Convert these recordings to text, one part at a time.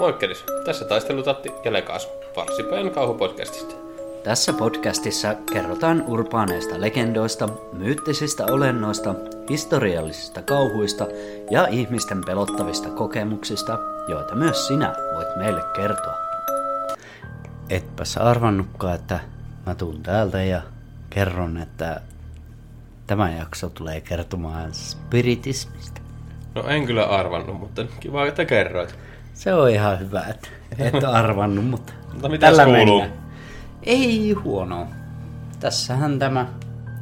Moikkelis, tässä taistelutatti ja Lekaas, Varsipäin kauhupodcastista. Tässä podcastissa kerrotaan urbaaneista legendoista, myyttisistä olennoista, historiallisista kauhuista ja ihmisten pelottavista kokemuksista, joita myös sinä voit meille kertoa. Etpäs arvannutkaan, että mä tuun täältä ja kerron, että tämä jakso tulee kertomaan spiritismistä. No en kyllä arvannut, mutta kiva, että kerroit. Se on ihan hyvä, että et arvannut, mutta Mutta mitäs kuuluu? mennään. Ei huono. Tässähän tämä.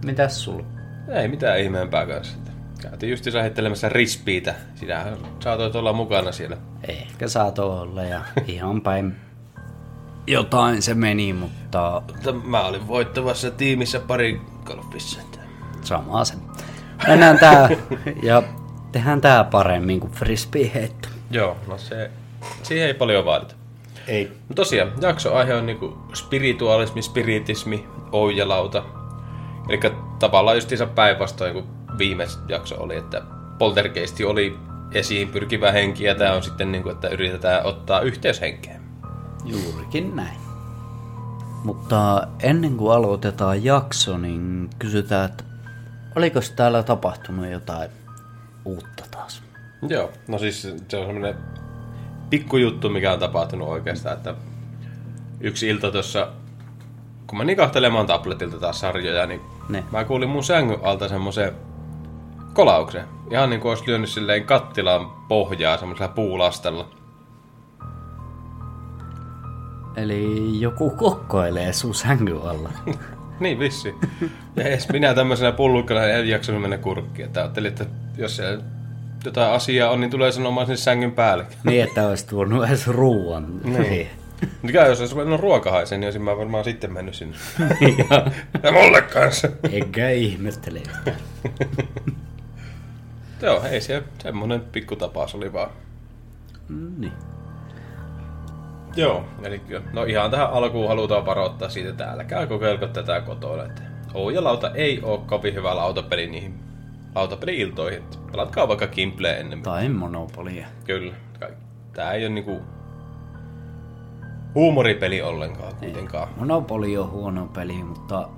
Mitäs sulla? Ei mitään ihmeempää kanssa. Käytiin just hettelemässä rispiitä. Sinähän saatoit olla mukana siellä. Ehkä saatoi olla ja ihan päin jotain se meni, mutta Mutta mä olin voittavassa tiimissä pari golfissa. sama se. Mennään tää ja tehdään tää paremmin kuin frisbee heitto. Joo, no se, siihen ei paljon vaadita. Ei. No tosiaan, jaksoaihe on niinku spiritualismi, spiritismi, oujalauta. Eli tavallaan justiinsa päinvastoin kuin viime jakso oli, että poltergeisti oli esiin pyrkivä henki ja tämä on sitten niinku, että yritetään ottaa yhteyshenkeä. Juurikin näin. Mutta ennen kuin aloitetaan jakso, niin kysytään, että oliko täällä tapahtunut jotain uutta taas? Joo, no siis se on semmoinen pikkujuttu, mikä on tapahtunut oikeastaan, että yksi ilta tuossa, kun mä nikahtelemaan tabletilta taas sarjoja, niin Ne. mä kuulin mun sängyn alta semmoisen kolauksen. Ihan niin kuin olisi lyönyt silleen kattilaan pohjaa semmoisella puulastalla. Eli joku kokkoilee sun sängyn alla. Niin vissi. Ja edes minä tämmöisenä pullukkana en jaksanut mennä kurkkiin. Että ajattelin, että jos siellä jotain asiaa on, niin tulee sanomaan sinne sängyn päälle. niin, että olisi tuonut edes ruuan. Niin. Mikä jos olisi mennyt ruokahaisen, niin olisin mä varmaan sitten mennyt sinne. ja, Ja mulle kanssa. enkä ihmettele. Joo, ei se semmonen pikkutapaus oli vaan. Mm, Niin. Joo, eli kyllä. no ihan tähän alkuun halutaan varoittaa siitä, että älkää kokeilko tätä kotona. Että Oujalauta ei ole kovin hyvä lautapeli niihin lautapeli-iltoihin. Että Pelatkaa vaikka Kimpleä enemmän. Tai monopolia. Kyllä. Tää ei ole niinku huumoripeli ollenkaan kuitenkaan. Monopoli on huono peli, mutta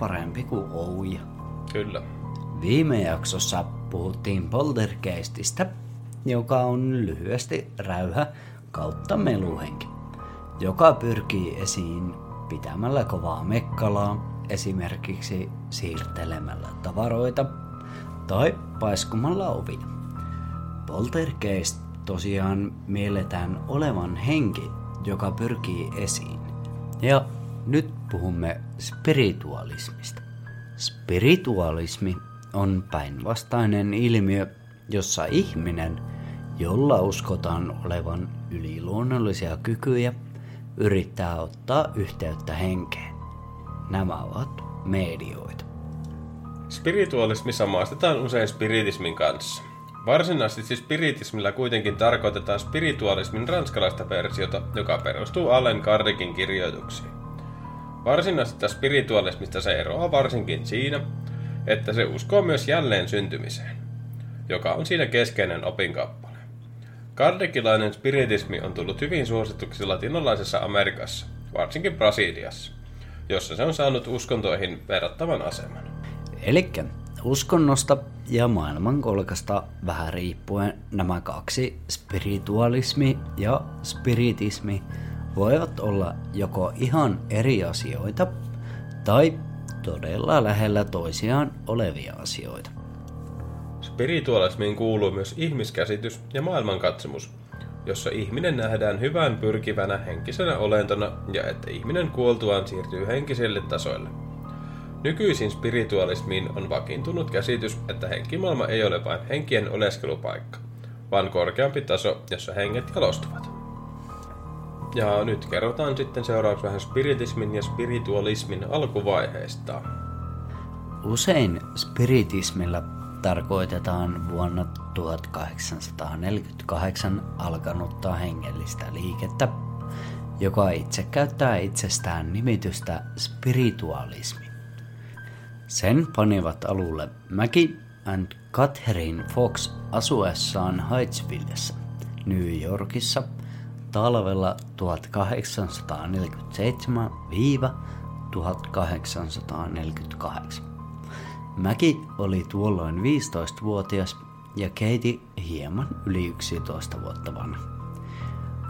parempi kuin Ouja. Kyllä. Viime jaksossa puhuttiin poltergeististä, joka on lyhyesti räyhä kautta meluhenki, joka pyrkii esiin pitämällä kovaa mekkalaa, esimerkiksi siirtelemällä tavaroita tai paiskumalla ovia. Poltergeist tosiaan mielletään olevan henki, joka pyrkii esiin. Ja nyt puhumme spiritualismista. Spiritualismi on päinvastainen ilmiö, jossa ihminen, jolla uskotaan olevan yliluonnollisia kykyjä, yrittää ottaa yhteyttä henkeen. Nämä ovat medioita. Spiritualismi samaistetaan usein spiritismin kanssa. Varsinaisesti spiritismillä kuitenkin tarkoitetaan spiritualismin ranskalaista versiota, joka perustuu Allen Kardickin kirjoituksiin. Varsinaisesta spiritualismista se eroaa varsinkin siinä, että se uskoo myös jälleen syntymiseen, joka on siinä keskeinen opinkappale. Kardecilainen spiritismi on tullut hyvin suosituksi latinalaisessa Amerikassa, varsinkin Brasiliassa, jossa se on saanut uskontoihin verrattavan aseman. Eli uskonnosta ja maailmankolkasta vähän riippuen nämä kaksi, spiritualismi ja spiritismi, voivat olla joko ihan eri asioita tai todella lähellä toisiaan olevia asioita. Spiritualismiin kuuluu myös ihmiskäsitys ja maailmankatsomus, jossa ihminen nähdään hyvään pyrkivänä henkisenä olentona ja että ihminen kuoltuaan siirtyy henkiselle tasoille. Nykyisin spiritualismiin on vakiintunut käsitys, että henkimaailma ei ole vain henkien oleskelupaikka, vaan korkeampi taso, jossa henget jalostuvat. Ja nyt kerrotaan sitten seuraavaksi vähän spiritismin ja spiritualismin alkuvaiheista. Usein spiritismillä tarkoitetaan vuonna 1848 alkanutta hengellistä liikettä, joka itse käyttää itsestään nimitystä spiritualismi. Sen panivat alulle Maggie and Catherine Fox asuessaan Hightsvillessä, New Yorkissa talvella 1847-1848. Mäki oli tuolloin 15-vuotias ja Keiti hieman yli 11 vuotta vanha.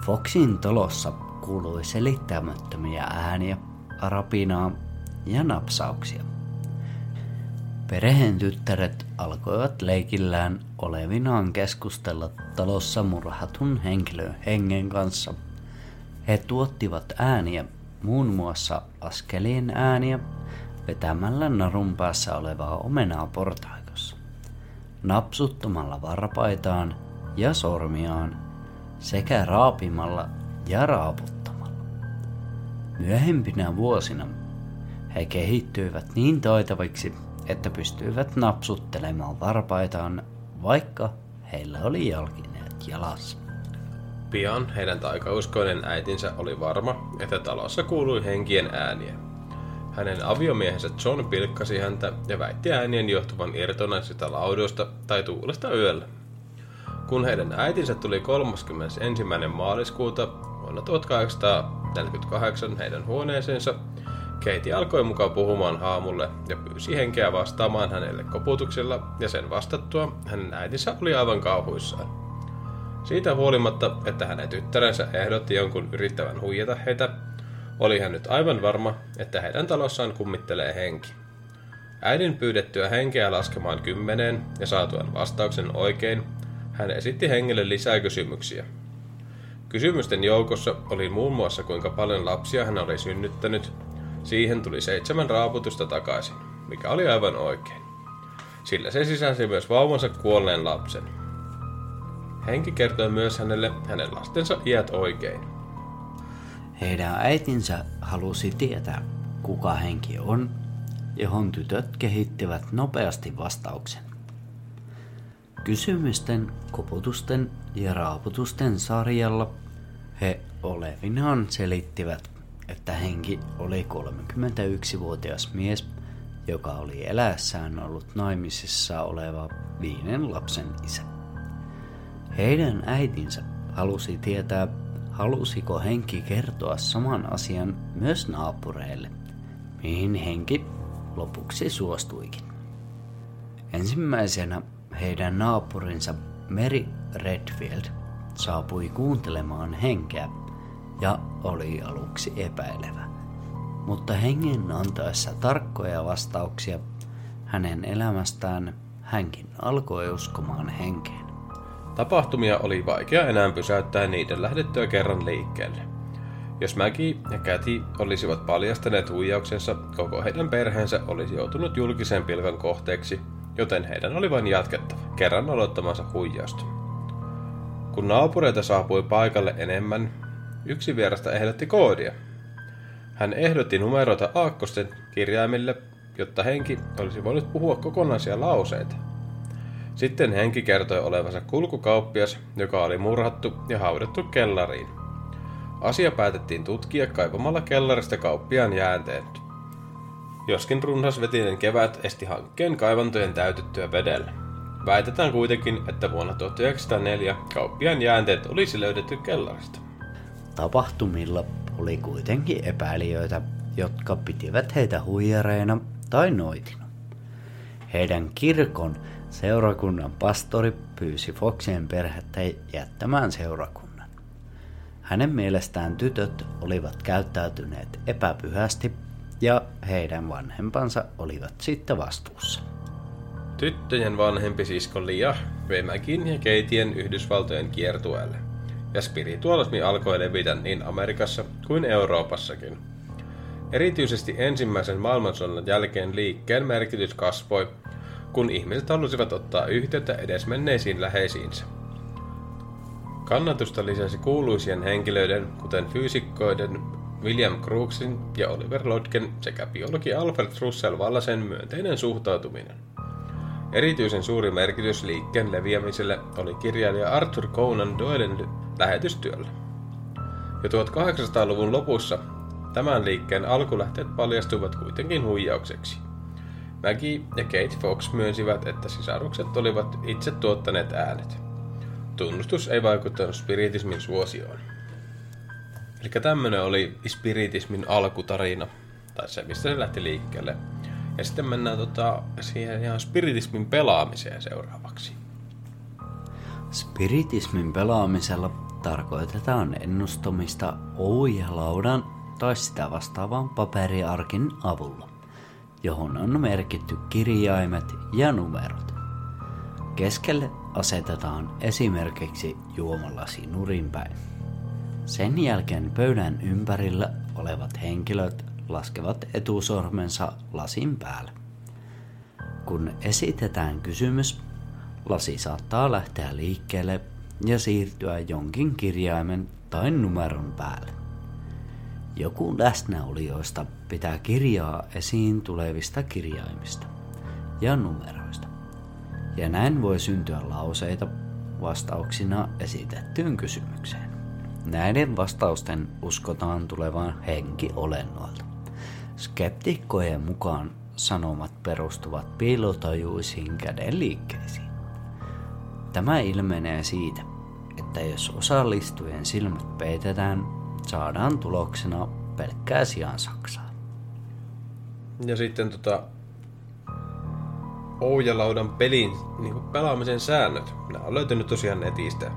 Foxin talossa kuului selittämättömiä ääniä, rapinaa ja napsauksia. Perheen tyttäret alkoivat leikillään olevinaan keskustella talossa murhatun henkilön hengen kanssa. He tuottivat ääniä, muun muassa askelien ääniä, vetämällä narun päässä olevaa omenaa portaikossa, napsuttamalla varpaitaan ja sormiaan sekä raapimalla ja raaputtamalla. Myöhempinä vuosina he kehittyivät niin taitaviksi, että pystyivät napsuttelemaan varpaitaan, vaikka heillä oli jalkineet jalassa. Pian heidän taikauskoinen äitinsä oli varma, että talossa kuului henkien ääniä. Hänen aviomiehensä John pilkkasi häntä ja väitti äänien johtuvan irtonaisista laudoista tai tuulesta yöllä. Kun heidän äitinsä tuli 31. maaliskuuta vuonna 1848 heidän huoneeseensa, Keiti alkoi mukaan puhumaan haamulle ja pyysi henkeä vastaamaan hänelle koputuksella ja sen vastattua hänen äitinsä oli aivan kauhuissaan. Siitä huolimatta, että hänen tyttärensä ehdotti jonkun yrittävän huijata heitä, oli hän nyt aivan varma, että heidän talossaan kummittelee henki. Äidin pyydettyä henkeä laskemaan kymmeneen ja saatuan vastauksen oikein, hän esitti hengelle lisää kysymyksiä. Kysymysten joukossa oli muun muassa kuinka paljon lapsia hän oli synnyttänyt Siihen tuli seitsemän raaputusta takaisin, mikä oli aivan oikein. Sillä se sisälsi myös vauvansa kuolleen lapsen. Henki kertoi myös hänelle hänen lastensa iät oikein. Heidän äitinsä halusi tietää, kuka henki on, johon tytöt kehittivät nopeasti vastauksen. Kysymysten, koputusten ja raaputusten sarjalla he olevinaan selittivät että henki oli 31-vuotias mies, joka oli eläessään ollut naimisissa oleva viiden lapsen isä. Heidän äitinsä halusi tietää, halusiko henki kertoa saman asian myös naapureille, mihin henki lopuksi suostuikin. Ensimmäisenä heidän naapurinsa Mary Redfield saapui kuuntelemaan henkeä ja oli aluksi epäilevä. Mutta hengen antaessa tarkkoja vastauksia hänen elämästään hänkin alkoi uskomaan henkeen. Tapahtumia oli vaikea enää pysäyttää niiden lähdettyä kerran liikkeelle. Jos Mäki ja Käti olisivat paljastaneet huijauksensa, koko heidän perheensä olisi joutunut julkisen pilkan kohteeksi, joten heidän oli vain jatkettava kerran aloittamansa huijausta. Kun naapureita saapui paikalle enemmän, Yksi vierasta ehdotti koodia. Hän ehdotti numeroita aakkosten kirjaimille, jotta henki olisi voinut puhua kokonaisia lauseita. Sitten henki kertoi olevansa kulkukauppias, joka oli murhattu ja haudattu kellariin. Asia päätettiin tutkia kaivamalla kellarista kauppiaan jäänteet. Joskin runsasvetinen kevät esti hankkeen kaivantojen täytettyä vedellä. Väitetään kuitenkin, että vuonna 1904 kauppiaan jäänteet olisi löydetty kellarista. Tapahtumilla oli kuitenkin epäilijöitä, jotka pitivät heitä huijareina tai noitina. Heidän kirkon seurakunnan pastori pyysi Foxien perhettä jättämään seurakunnan. Hänen mielestään tytöt olivat käyttäytyneet epäpyhästi ja heidän vanhempansa olivat sitten vastuussa. Tyttöjen vanhempi sisko Lia vei Mäkin ja Keitien Yhdysvaltojen kiertueelle ja spiritualismi alkoi levitä niin Amerikassa kuin Euroopassakin. Erityisesti ensimmäisen maailmansodan jälkeen liikkeen merkitys kasvoi, kun ihmiset halusivat ottaa yhteyttä edesmenneisiin läheisiinsä. Kannatusta lisäsi kuuluisien henkilöiden, kuten fyysikkoiden William Crooksin ja Oliver Lodgen sekä biologi Alfred Russell Wallasen myönteinen suhtautuminen. Erityisen suuri merkitys liikkeen leviämiselle oli kirjailija Arthur Conan Doylen lähetystyöllä. Jo 1800-luvun lopussa tämän liikkeen alkulähteet paljastuivat kuitenkin huijaukseksi. Maggie ja Kate Fox myönsivät, että sisarukset olivat itse tuottaneet äänet. Tunnustus ei vaikuttanut spiritismin suosioon. Eli tämmönen oli spiritismin alkutarina, tai se, mistä se lähti liikkeelle. Ja sitten mennään tota, siihen ihan spiritismin pelaamiseen seuraavaksi. Spiritismin pelaamisella tarkoitetaan ennustamista oujalaudan tai sitä vastaavan paperiarkin avulla, johon on merkitty kirjaimet ja numerot. Keskelle asetetaan esimerkiksi juomalasi nurinpäin. Sen jälkeen pöydän ympärillä olevat henkilöt laskevat etusormensa lasin päälle. Kun esitetään kysymys, lasi saattaa lähteä liikkeelle ja siirtyä jonkin kirjaimen tai numeron päälle. Joku läsnäolijoista pitää kirjaa esiin tulevista kirjaimista ja numeroista. Ja näin voi syntyä lauseita vastauksina esitettyyn kysymykseen. Näiden vastausten uskotaan tulevan henkiolennoilta. Skeptikkojen mukaan sanomat perustuvat piilotajuisiin käden liikkeisiin. Tämä ilmenee siitä, että jos osallistujen silmät peitetään, saadaan tuloksena pelkkää sijaan saksaa. Ja sitten tota, Oujalaudan pelin niin pelaamisen säännöt. Nämä on löytynyt tosiaan netistä.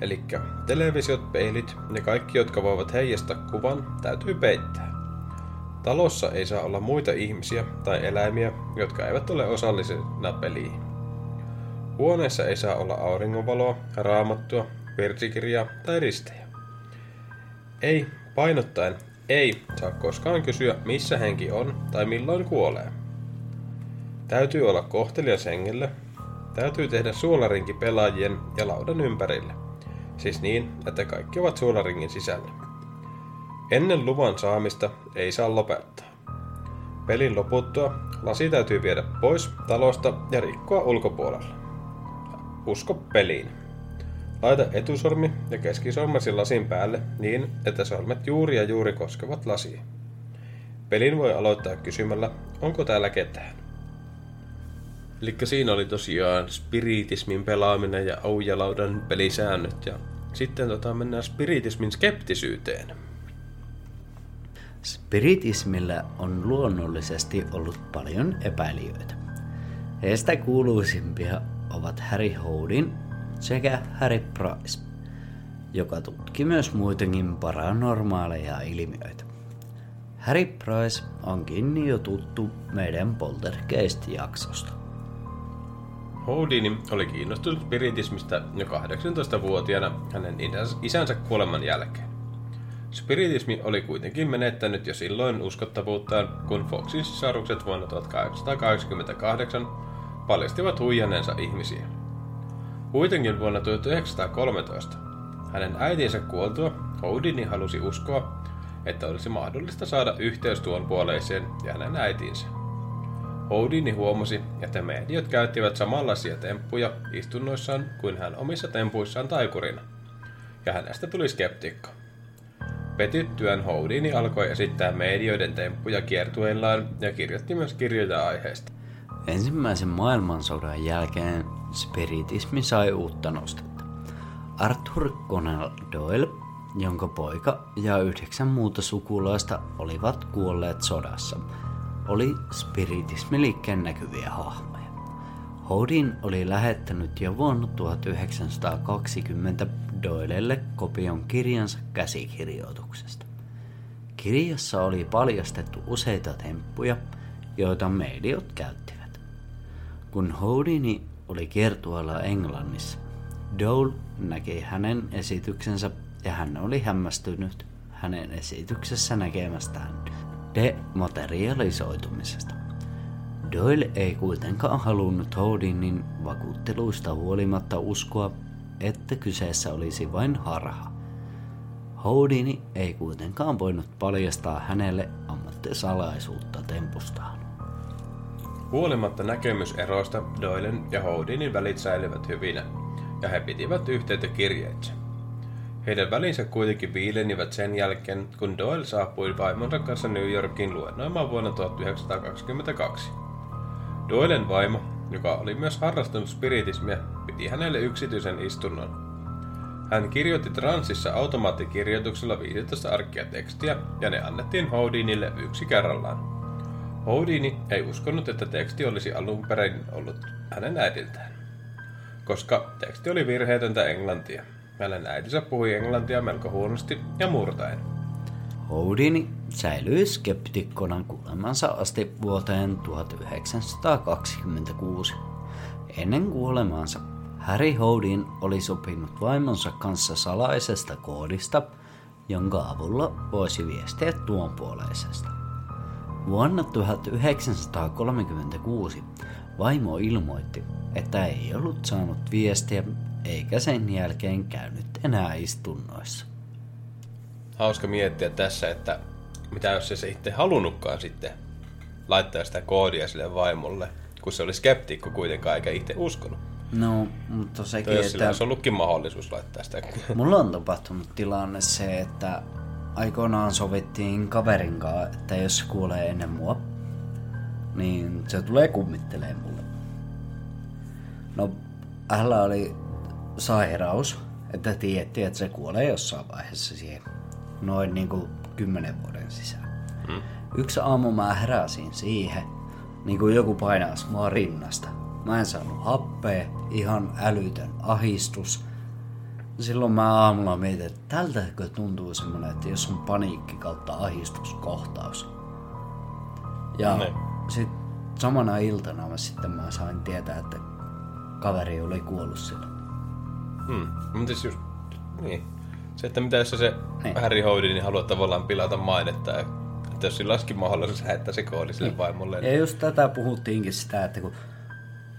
Eli televisiot, peilit ja kaikki, jotka voivat heijastaa kuvan, täytyy peittää. Talossa ei saa olla muita ihmisiä tai eläimiä, jotka eivät ole osallisena peliin. Huoneessa ei saa olla auringonvaloa, raamattua, virsikirjaa tai ristejä. Ei, painottaen, ei saa koskaan kysyä, missä henki on tai milloin kuolee. Täytyy olla kohtelias hengelle. Täytyy tehdä suolarinki pelaajien ja laudan ympärille. Siis niin, että kaikki ovat suolaringin sisällä. Ennen luvan saamista ei saa lopettaa. Pelin loputtua lasi täytyy viedä pois talosta ja rikkoa ulkopuolella. Usko peliin. Laita etusormi ja keskisormesi lasin päälle niin, että sormet juuri ja juuri koskevat lasia. Pelin voi aloittaa kysymällä, onko täällä ketään. Eli siinä oli tosiaan spiritismin pelaaminen ja Oujalaudan pelisäännöt. Ja sitten tota, mennään spiritismin skeptisyyteen. Spiritismillä on luonnollisesti ollut paljon epäilijöitä. Heistä kuuluisimpia ovat Harry Houdin sekä Harry Price, joka tutki myös muitakin paranormaaleja ilmiöitä. Harry Price onkin jo tuttu meidän Poltergeist-jaksosta. Houdini oli kiinnostunut spiritismista jo 18-vuotiaana hänen isänsä kuoleman jälkeen. Spiritismi oli kuitenkin menettänyt jo silloin uskottavuuttaan, kun Foxin sisarukset vuonna 1888 paljastivat huijanneensa ihmisiä. Kuitenkin vuonna 1913, hänen äitinsä kuoltua, Houdini halusi uskoa, että olisi mahdollista saada yhteys tuon puoleiseen ja hänen äitinsä. Houdini huomasi, että mediot käyttivät samanlaisia temppuja istunnoissaan kuin hän omissa tempuissaan taikurina, ja hänestä tuli skeptikko. Petyttyään Houdini alkoi esittää medioiden temppuja kiertueillaan ja kirjoitti myös kirjoja aiheesta. Ensimmäisen maailmansodan jälkeen spiritismi sai uutta nostetta. Arthur Conan Doyle, jonka poika ja yhdeksän muuta sukulaista olivat kuolleet sodassa, oli spiritismiliikkeen näkyviä hahmoja. Houdin oli lähettänyt jo vuonna 1920 Doylelle kopion kirjansa käsikirjoituksesta. Kirjassa oli paljastettu useita temppuja, joita mediot käyttivät. Kun Houdini oli kiertueella Englannissa, Dole näki hänen esityksensä ja hän oli hämmästynyt hänen esityksessä näkemästään dematerialisoitumisesta. Doyle ei kuitenkaan halunnut Houdinin vakuutteluista huolimatta uskoa, että kyseessä olisi vain harha. Houdini ei kuitenkaan voinut paljastaa hänelle ammattisalaisuutta tempustaan. Huolimatta näkemyseroista Doylen ja Houdinin välit säilyvät hyvinä, ja he pitivät yhteyttä kirjeitse. Heidän välinsä kuitenkin viilenivät sen jälkeen, kun Doyle saapui vaimonsa kanssa New Yorkiin luennoimaan vuonna 1922. Doylen vaimo, joka oli myös harrastanut spiritismiä, piti hänelle yksityisen istunnon. Hän kirjoitti transsissa automaattikirjoituksella 15 arkkia tekstiä, ja ne annettiin Houdinille yksi kerrallaan. Houdini ei uskonut, että teksti olisi alun perin ollut hänen äidiltään, koska teksti oli virheetöntä englantia. Hänen äitinsä puhui englantia melko huonosti ja murtaen. Houdini säilyi skeptikkona kuolemansa asti vuoteen 1926. Ennen kuolemaansa Harry Houdin oli sopinut vaimonsa kanssa salaisesta koodista, jonka avulla voisi viestiä tuonpuoleisesta. Vuonna 1936 vaimo ilmoitti, että ei ollut saanut viestiä eikä sen jälkeen käynyt enää istunnoissa. Hauska miettiä tässä, että mitä jos se, se itse halunnutkaan sitten laittaa sitä koodia sille vaimolle, kun se oli skeptikko kuitenkaan eikä itse uskonut. No, mutta sekin, Jos sillä olisi ollutkin mahdollisuus laittaa sitä. Mulla on tapahtunut tilanne se, että aikoinaan sovittiin kaverin kanssa, että jos se kuolee ennen mua, niin se tulee kummittelee mulle. No, hänellä oli sairaus, että tiettiin, että se kuolee jossain vaiheessa siihen noin niin kuin kymmenen vuoden sisään. Hmm. Yksi aamu mä heräsin siihen, niin kuin joku painaisi mua rinnasta. Mä en saanut happea, ihan älytön ahistus. Silloin mä aamulla mietin, että tältäkö tuntuu semmonen, että jos on paniikki kautta ahistuskohtaus. Ja Ne. sit samana iltana mä sitten mä sain tietää, että kaveri oli kuollut silloin. Hmm. Mutta siis just, niin. Se, että mitä jos se Niin. Harry Houdini niin haluaa tavallaan pilata mainetta, ja että jos sillä olisikin mahdollisuus lähettää se koodi sille Niin. vaimolle. Ja just tätä puhuttiinkin sitä, että kun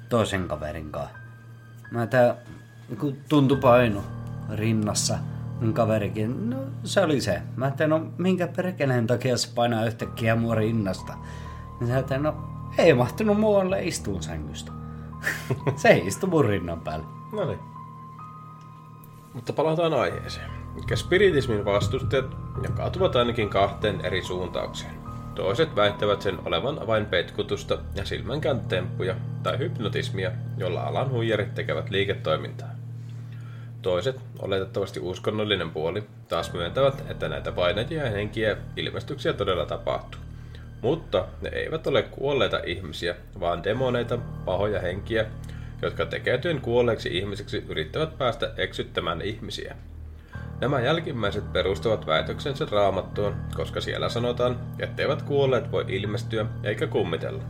toisen kaverin kanssa. Mä tää, kun tuntui paino rinnassa, niin kaverikin, no se oli se. Mä ajattelin, no minkä perkeleen takia se painaa yhtäkkiä mua rinnasta. Niin sä ajattelin, no ei mahtunut muualle istuun sängystä. se ei istu mun rinnan päällä. No niin. Mutta palataan aiheeseen. Mikä spiritismin vastustajat jakautuvat ainakin kahteen eri suuntaukseen. Toiset väittävät sen olevan vain petkutusta ja silmänkääntemppuja tai hypnotismia, jolla alan huijarit tekevät liiketoimintaa. Toiset, oletettavasti uskonnollinen puoli, taas myöntävät, että näitä painajia ja henkiä ilmestyksiä todella tapahtuu. Mutta ne eivät ole kuolleita ihmisiä, vaan demoneita, pahoja henkiä, jotka tekeytyen kuolleeksi ihmisiksi yrittävät päästä eksyttämään ihmisiä. Nämä jälkimmäiset perustavat väitöksensä raamattuun, koska siellä sanotaan, etteivät kuolleet voi ilmestyä eikä kummitella.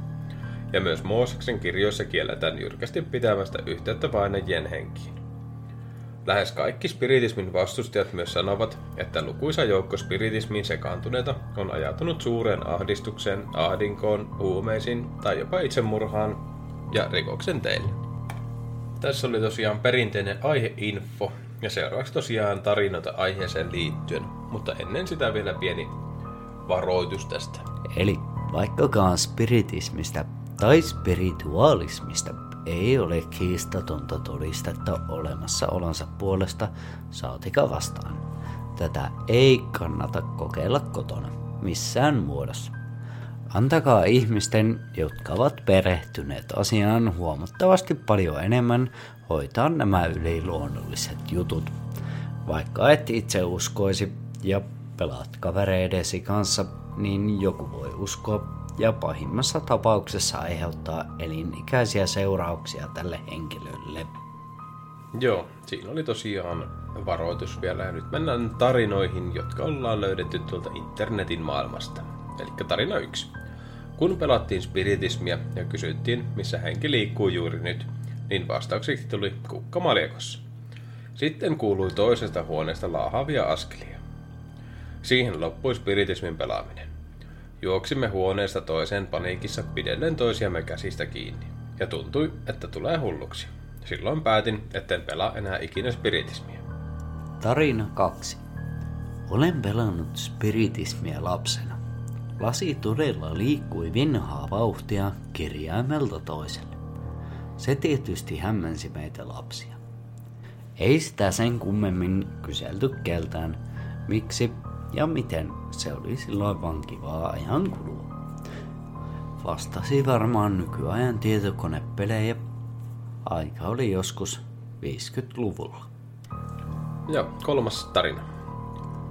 Ja myös Mooseksen kirjoissa kielletään jyrkästi pitämästä yhteyttä painajien henkiin. Lähes kaikki spiritismin vastustajat myös sanovat, että lukuisa joukko spiritismiin sekaantuneita on ajautunut suureen ahdistukseen, ahdinkoon, huumeisiin tai jopa itsemurhaan ja rikoksen teille. Tässä oli tosiaan perinteinen aiheinfo ja seuraavaksi tosiaan tarinoita aiheeseen liittyen, mutta ennen sitä vielä pieni varoitus tästä. Eli vaikkakaan spiritismistä tai spirituaalismista ei ole kiistatonta todistetta olemassaolonsa puolesta saatika vastaan. Tätä ei kannata kokeilla kotona missään muodossa. Antakaa ihmisten, jotka ovat perehtyneet asiaan huomattavasti paljon enemmän, hoitaa nämä yliluonnolliset jutut. Vaikka et itse uskoisi ja pelaat kavereidesi kanssa, niin joku voi uskoa ja pahimmassa tapauksessa aiheuttaa elinikäisiä seurauksia tälle henkilölle. Joo, siinä oli tosiaan varoitus vielä ja nyt mennään tarinoihin, jotka ollaan löydetty tuolta internetin maailmasta. Eli tarina yksi. Kun pelattiin spiritismia ja kysyttiin, missä henki liikkuu juuri nyt, niin vastaukseksi tuli kukka maljakossa. Sitten kuului toisesta huoneesta laahavia askelia. Siihen loppui spiritismin pelaaminen. Juoksimme huoneesta toiseen paniikissa pidellen toisiamme käsistä kiinni, ja tuntui, että tulee hulluksi. Silloin päätin, etten pelaa enää ikinä spiritismia. Tarina 2. Olen pelannut spiritismia lapsena. Lasi todella liikkui vinhaa vauhtia kirjaimelta toiselle. Se tietysti hämmensi meitä lapsia. Ei sitä sen kummemmin kyselty keltään, miksi ja miten se oli silloin vaan kivaa ajankulua. Vastasi varmaan nykyajan tietokonepelejä. Aika oli joskus 50-luvulla. Joo, kolmas tarina.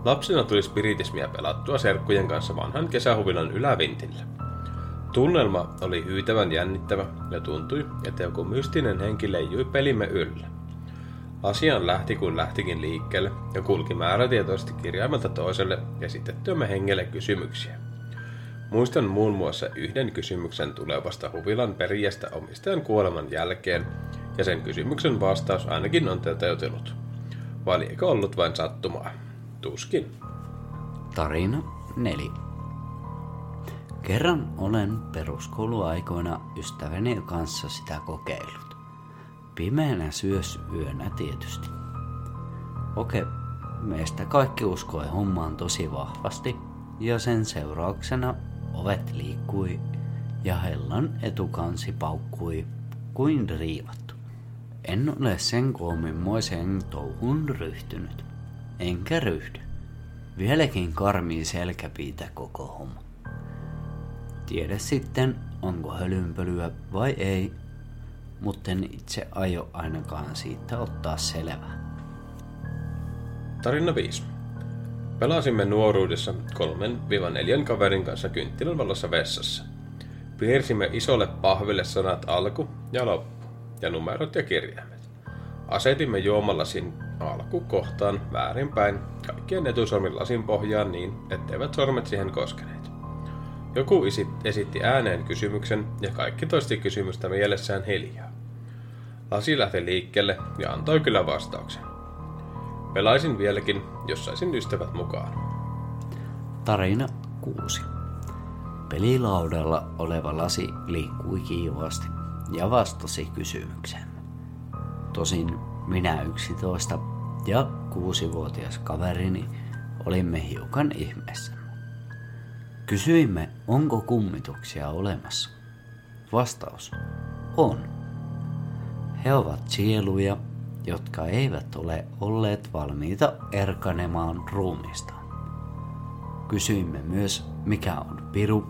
Lapsena tuli spiritismia pelattua serkkujen kanssa vanhan kesähuvilan ylävintillä. Tunnelma oli hyytävän jännittävä ja tuntui, että joku mystinen henki leijui pelimme yllä. Asian lähti kuin lähtikin liikkeelle ja kulki määrätietoisesti kirjaimelta toiselle esitettyämme hengelle kysymyksiä. Muistan muun muassa yhden kysymyksen tulevasta huvilan perijästä omistajan kuoleman jälkeen, ja sen kysymyksen vastaus ainakin on toteutunut. Vai eikö ollut vain sattumaa? Tuskin. Tarina 4. Kerran olen peruskouluaikoina ystäväni kanssa sitä kokeillut. Pimeänä syösyönä tietysti. Okei, meistä kaikki uskoi hommaan tosi vahvasti, ja sen seurauksena ovet liikkui ja hellan etukansi paukkui kuin riivattu. En ole sen koomimmoiseen touhun ryhtynyt. Enkä ryhdy. Vieläkin karmii selkäpiitä koko homma. Tiedä sitten, onko hölynpölyä vai ei, mutta en itse aio ainakaan siitä ottaa selvää. Tarina 5. Pelasimme nuoruudessa kolmen viiva neljän kaverin kanssa kynttilän valossa vessassa. Piirsimme isolle pahville sanat alku ja loppu, ja numerot ja kirjaimet. Asetimme juomalasin alkukohtaan väärinpäin kaikkien etusormin lasin pohjaan niin, etteivät sormet siihen koskeneet. Joku esitti ääneen kysymyksen ja kaikki toisti kysymystä mielessään hiljaa. Lasi lähti liikkeelle ja antoi kyllä vastauksen. Pelaisin vieläkin, jos saisin ystävät mukaan. Tarina 6. Pelilaudalla oleva lasi liikkui kiivaasti ja vastasi kysymykseen. Tosin minä 11 ja kuusivuotias kaverini olimme hiukan ihmeessä. Kysyimme, onko kummituksia olemassa. Vastaus on. He ovat sieluja, jotka eivät ole olleet valmiita erkanemaan ruumistaan. Kysyimme myös, mikä on piru.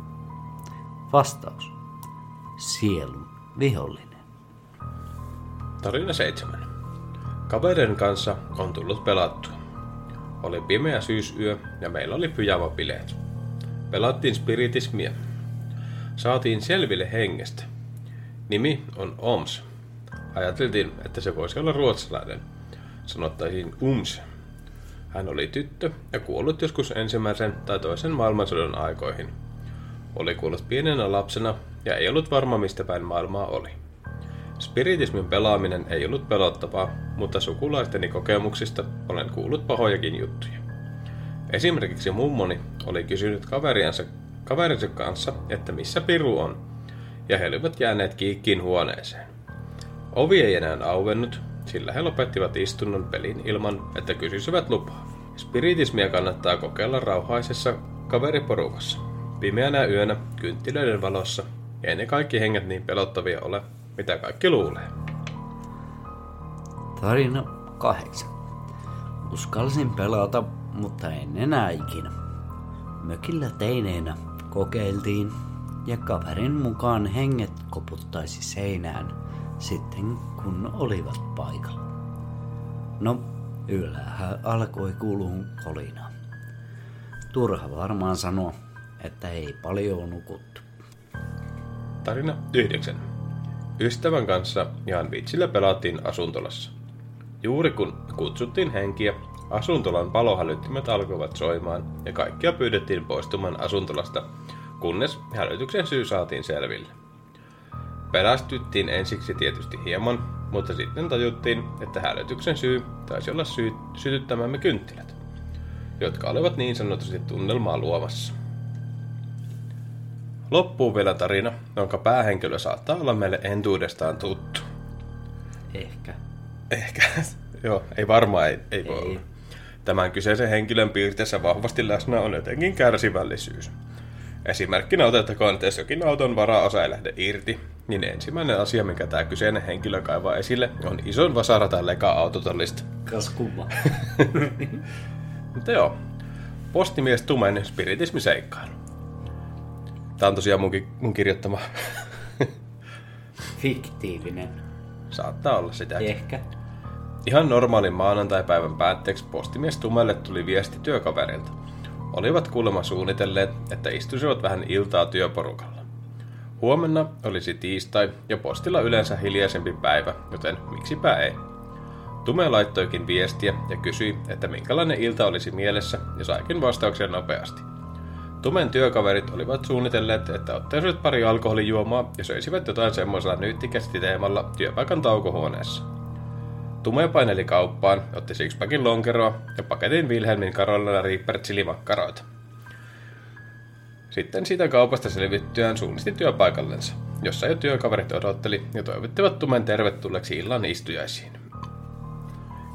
Vastaus. Sielun vihollinen. Tarina 7. Kaverin kanssa on tullut pelattua. Oli pimeä syysyö ja meillä oli pyjama-bileet. Pelattiin spiritismia. Saatiin selville hengestä. Nimi on Oms. Ajateltiin, että se voisi olla ruotsalainen. Sanottaisiin Ums. Hän oli tyttö ja kuollut joskus ensimmäisen tai toisen maailmansodan aikoihin. Oli kuollut pienenä lapsena ja ei ollut varma mistä päin maailmaa oli. Spiritismin pelaaminen ei ollut pelottavaa, mutta sukulaisteni kokemuksista olen kuullut pahojakin juttuja. Esimerkiksi mummoni oli kysynyt kaveriansa, kaverinsa kanssa, että missä Piru on, ja he olivat jääneet kiikkiin huoneeseen. Ovi ei enää auennut, sillä he lopettivat istunnon pelin ilman, että kysyisivät lupaa. Spiritismia kannattaa kokeilla rauhaisessa kaveriporukassa. Pimeänä yönä, kynttilöiden valossa, ei ne kaikki henget niin pelottavia ole, mitä kaikki luulee. Tarina 8. Uskalsin pelata, mutta en enää ikinä. Mökillä teineenä kokeiltiin ja kaverin mukaan henget koputtaisi seinään sitten kun olivat paikalla. No, ylhäällä alkoi kuulua kolina. Turha varmaan sanoa, että ei paljon nukuttu. Tarina 9. Ystävän kanssa ihan vitsillä pelattiin asuntolassa. Juuri kun kutsuttiin henkiä, asuntolan palohälyttimet alkoivat soimaan ja kaikkia pyydettiin poistumaan asuntolasta, kunnes hälytyksen syy saatiin selville. Pelästyttiin ensiksi tietysti hieman, mutta sitten tajuttiin, että hälytyksen syy taisi olla syy sytyttämämme kynttilät, jotka olivat niin sanotusti tunnelmaa luomassa. Loppuu vielä tarina, jonka päähenkilö saattaa olla meille entuudestaan tuttu. Ehkä. Ehkä. Joo, ei varmaan, ei, ei voi ei. olla. Tämän kyseisen henkilön piirteessä vahvasti läsnä on jotenkin kärsivällisyys. Esimerkkinä otettakoon, että jos jokin auton varaosa ei lähde irti, niin ensimmäinen asia, mikä tämä kyseinen henkilö kaivaa esille, on ison vasara tai leka autotallista. Kas kumma. Mutta joo, postimies Tumen spiritismiseikkailu. Tämä on tosiaan mun, mun kirjoittama. Fiktiivinen. Saattaa olla sitä. Ehkä. Ihan normaalin maanantai-päivän päätteeksi postimies Tumelle tuli viesti työkaverilta. Olivat kuulemma suunnitelleet, että istuisivat vähän iltaa työporukalla. Huomenna olisi tiistai ja postilla yleensä hiljaisempi päivä, joten miksipä ei. Tume laittoikin viestiä ja kysyi, että minkälainen ilta olisi mielessä ja saikin vastauksen nopeasti. Tumen työkaverit olivat suunnitelleet, että ottaisivat pari alkoholijuomaa ja söisivät jotain semmoisella nyyttikästi teemalla työpaikan taukohuoneessa. Tume paineli kauppaan, otti sixpackin lonkeroa ja paketin Wilhelmin Carolina Reaper. Sitten siitä kaupasta selvittyään suunnisti työpaikallensa, jossa jo työkaverit odotteli ja toivottivat Tumen tervetulleeksi illan istujaisiin.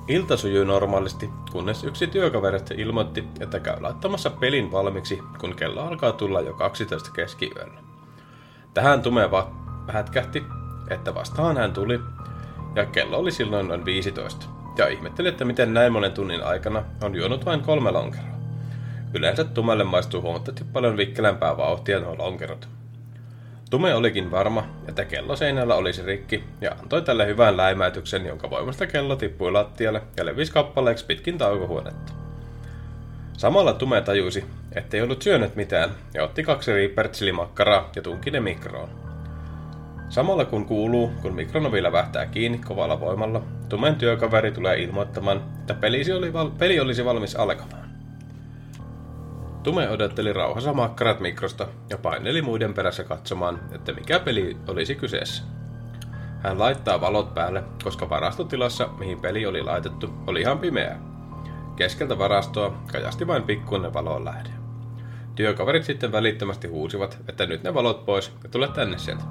Ilta sujui normaalisti, kunnes yksi työkaverista ilmoitti, että käy laittamassa pelin valmiiksi, kun kello alkaa tulla jo 12 keskiyöllä. Tähän Tume va- hätkähti, että vastaan hän tuli, ja kello oli silloin noin 15, ja ihmetteli, että miten näin monen tunnin aikana on juonut vain kolme lonkeroa. Yleensä Tumelle maistuu huomattavasti paljon vikkelämpää vauhtia nuo lonkerot. Tume olikin varma, että kello seinällä olisi rikki ja antoi tälle hyvän läimäytyksen, jonka voimasta kello tippui lattialle ja levisi kappaleeksi pitkin taukohuonetta. Samalla Tume tajusi, ettei ollut syönyt mitään ja otti kaksi riippertsilimakkaraa ja tunki ne mikroon. Samalla kun kuuluu, kun mikronovi lävähtää kiinni kovalla voimalla, Tumen työkaveri tulee ilmoittamaan, että peli olisi valmis alkamaan. Tume odotteli rauhassa makkarat mikrosta ja paineli muiden perässä katsomaan, että mikä peli olisi kyseessä. Hän laittaa valot päälle, koska varastotilassa, mihin peli oli laitettu, oli ihan pimeää. Keskeltä varastoa kajasti vain pikkuinen valon lähde. Työkaverit sitten välittömästi huusivat, että nyt ne valot pois ja tule tänne sieltä.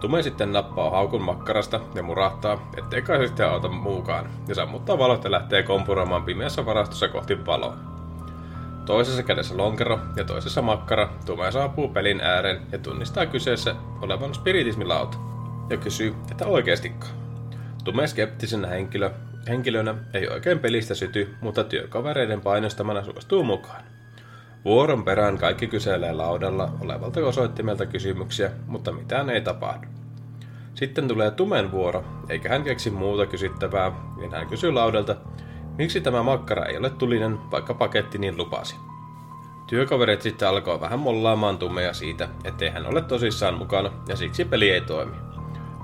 Tume sitten nappaa haukun makkarasta ja murahtaa, ettei kai sitten auta muukaan, ja sammuttaa valot ja lähtee kompuramaan pimeässä varastossa kohti valoa. Toisessa kädessä lonkero ja toisessa makkara, Tume saapuu pelin ääreen ja tunnistaa kyseessä olevan spiritismilauta ja kysyy, että oikeestikaan. Tume skeptisenä henkilö, henkilönä ei oikein pelistä syty, mutta työkavereiden painostamana suostuu mukaan. Vuoron perään kaikki kyselee laudalla olevalta osoittimelta kysymyksiä, mutta mitään ei tapahdu. Sitten tulee Tumen vuoro, eikä hän keksi muuta kysyttävää, niin hän kysyy laudalta, miksi tämä makkara ei ole tulinen, vaikka paketti niin lupasi. Työkaverit sitten alkoi vähän mollaamaan Tumea siitä, ettei hän ole tosissaan mukana, ja siksi peli ei toimi.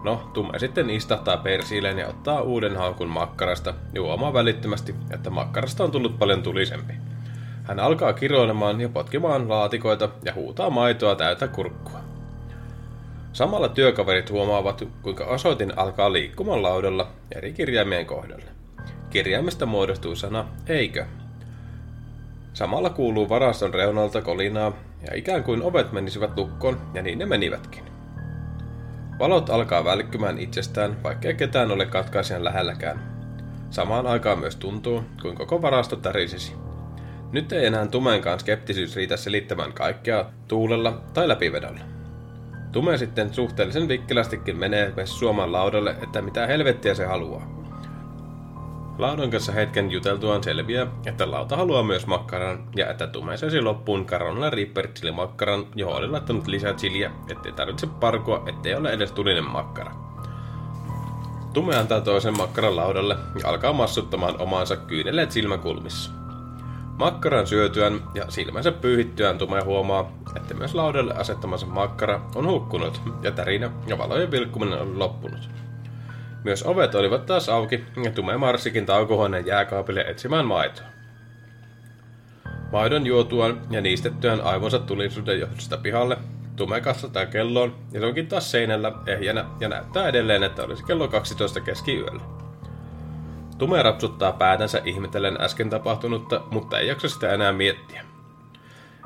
No, Tume sitten istahtaa persiileen ja ottaa uuden haukun makkarasta, ja huomaa välittömästi, että makkarasta on tullut paljon tulisempi. Hän alkaa kiroilemaan ja potkimaan laatikoita ja huutaa maitoa täyttä kurkkua. Samalla työkaverit huomaavat, kuinka osoitin alkaa liikkumaan laudalla eri kirjaimien kohdalle. Kirjaimesta muodostuu sana eikö. Samalla kuuluu varaston reunalta kolinaa ja ikään kuin ovet menisivät lukkoon ja niin ne menivätkin. Valot alkaa välkkymään itsestään, vaikkei ketään ole katkaisijan lähelläkään. Samaan aikaan myös tuntuu, kuin koko varasto tärisisi. Nyt ei enää tumeenkaan skeptisyys riitä selittämään kaikkea tuulella tai läpivedolla. Tume sitten suhteellisen vikkelästikin menee Suoman laudalle, että mitä helvettiä se haluaa. Laudan kanssa hetken juteltuaan selviää, että lauta haluaa myös makkaran ja että Tume söisi loppuun Caronella Reaper makkaran, johon oli laittanut lisää chiliä, ettei tarvitse parkoa, ettei ole edes tulinen makkara. Tume antaa toisen makkaran laudalle ja alkaa massuttamaan omaansa kyyneleet silmäkulmissa. Makkaran syötyään ja silmänsä pyyhittyään Tume huomaa, että myös laudalle asettamansa makkara on hukkunut ja tärinä ja valojen vilkkuminen on loppunut. Myös ovet olivat taas auki ja Tume marssikin taukohuoneen jääkaapille etsimään maitoa. Maidon juotuaan ja niistettyään aivonsa tulisuuden johdosta pihalle, Tume katsotaan kelloon ja se onkin taas seinällä ehjänä ja näyttää edelleen, että olisi kello 12 keskiyöllä. Tume rapsuttaa päätänsä ihmetellen äsken tapahtunutta, mutta ei jaksa sitä enää miettiä.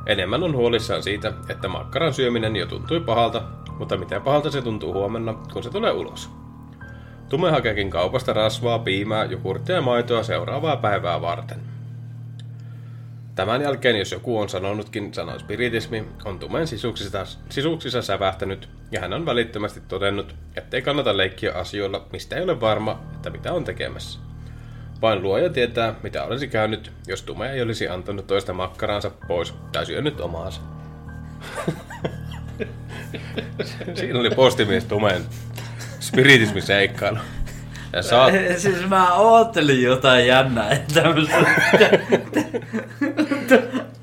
Enemmän on huolissaan siitä, että makkaran syöminen jo tuntui pahalta, mutta miten pahalta se tuntuu huomenna, kun se tulee ulos. Tume hakeekin kaupasta rasvaa, piimää, jogurttia ja maitoa seuraavaa päivää varten. Tämän jälkeen, jos joku on sanonutkin sanan spiritismi, on Tumen sisuksissa, sisuksissa sävähtänyt, ja hän on välittömästi todennut, ettei kannata leikkiä asioilla, mistä ei ole varma, että mitä on tekemässä. Vain luoja tietää, mitä olisi käynyt, jos Tume ei olisi antanut toista makkaraansa pois tai syönyt omaansa. Siinä oli postimies Tumeen spiritismiseikkailu. Ja saat, Siis mä oottelin jotain jännää, että tämmöstä...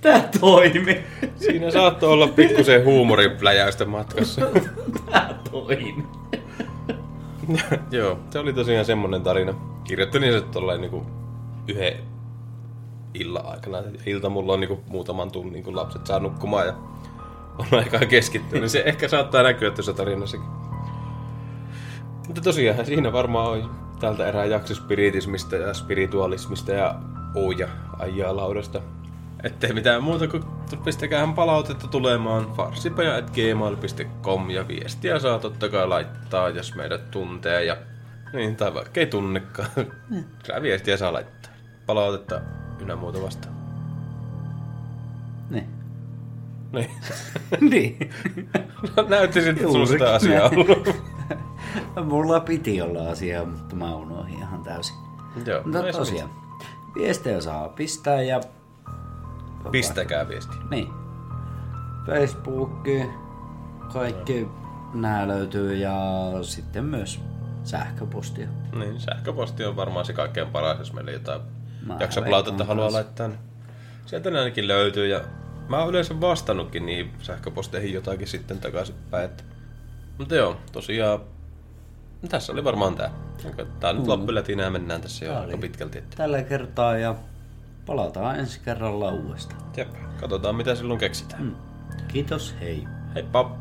Tää toimi. siinä saattoi olla pikkusen huumorinpläjäystä matkassa. Tää toimi. Joo, se oli tosiaan semmonen tarina. Kirjoittelin se tolleen niinku yhden illan aikana. Ilta mulla on niinku muutaman tunnin, kun lapset saa nukkumaan ja on aikaa keskittyä, niin se ehkä saattaa näkyä tuossa tarinassakin. Mutta tosiaan siinä varmaan on tältä erää jakso spiritismistä ja spiritualismista ja uja ajaa laudasta. Ettei mitään muuta kuin pistäkäähän palautetta tulemaan farsipaja.gmail.com ja viestiä saa totta kai laittaa, jos meidät tuntee ja niin, tai vaikka ei tunnekaan. Kyllä viestiä saa laittaa. Palautetta ynnä muuta vastaan. Niin. Niin. niin. Näytti siltä, että sulla sitä asiaa ollut. Mulla piti olla asiaa, mutta mä unohdin ihan täysin. Joo, Mutta no tosiaan, viestejä saa pistää ja... Pistäkää viesti. Niin. Facebook, kaikki nämä löytyy ja sitten myös sähköpostia. Niin, sähköposti on varmaan se kaikkein paras, jos meille jotain jaksopalautetta veikkaan haluaa kans. laittaa. Niin sieltä ne ainakin löytyy ja mä oon yleensä vastannutkin niin sähköposteihin jotakin sitten takaisinpäin. Että... Mutta joo, tosiaan tässä oli varmaan tää. Tää nyt loppulätinää mennään tässä jo aika pitkälti. Että... Tällä kertaa ja palataan ensi kerralla uudestaan. Jep, katsotaan mitä silloin keksitään. Kiitos, hei. Heippa!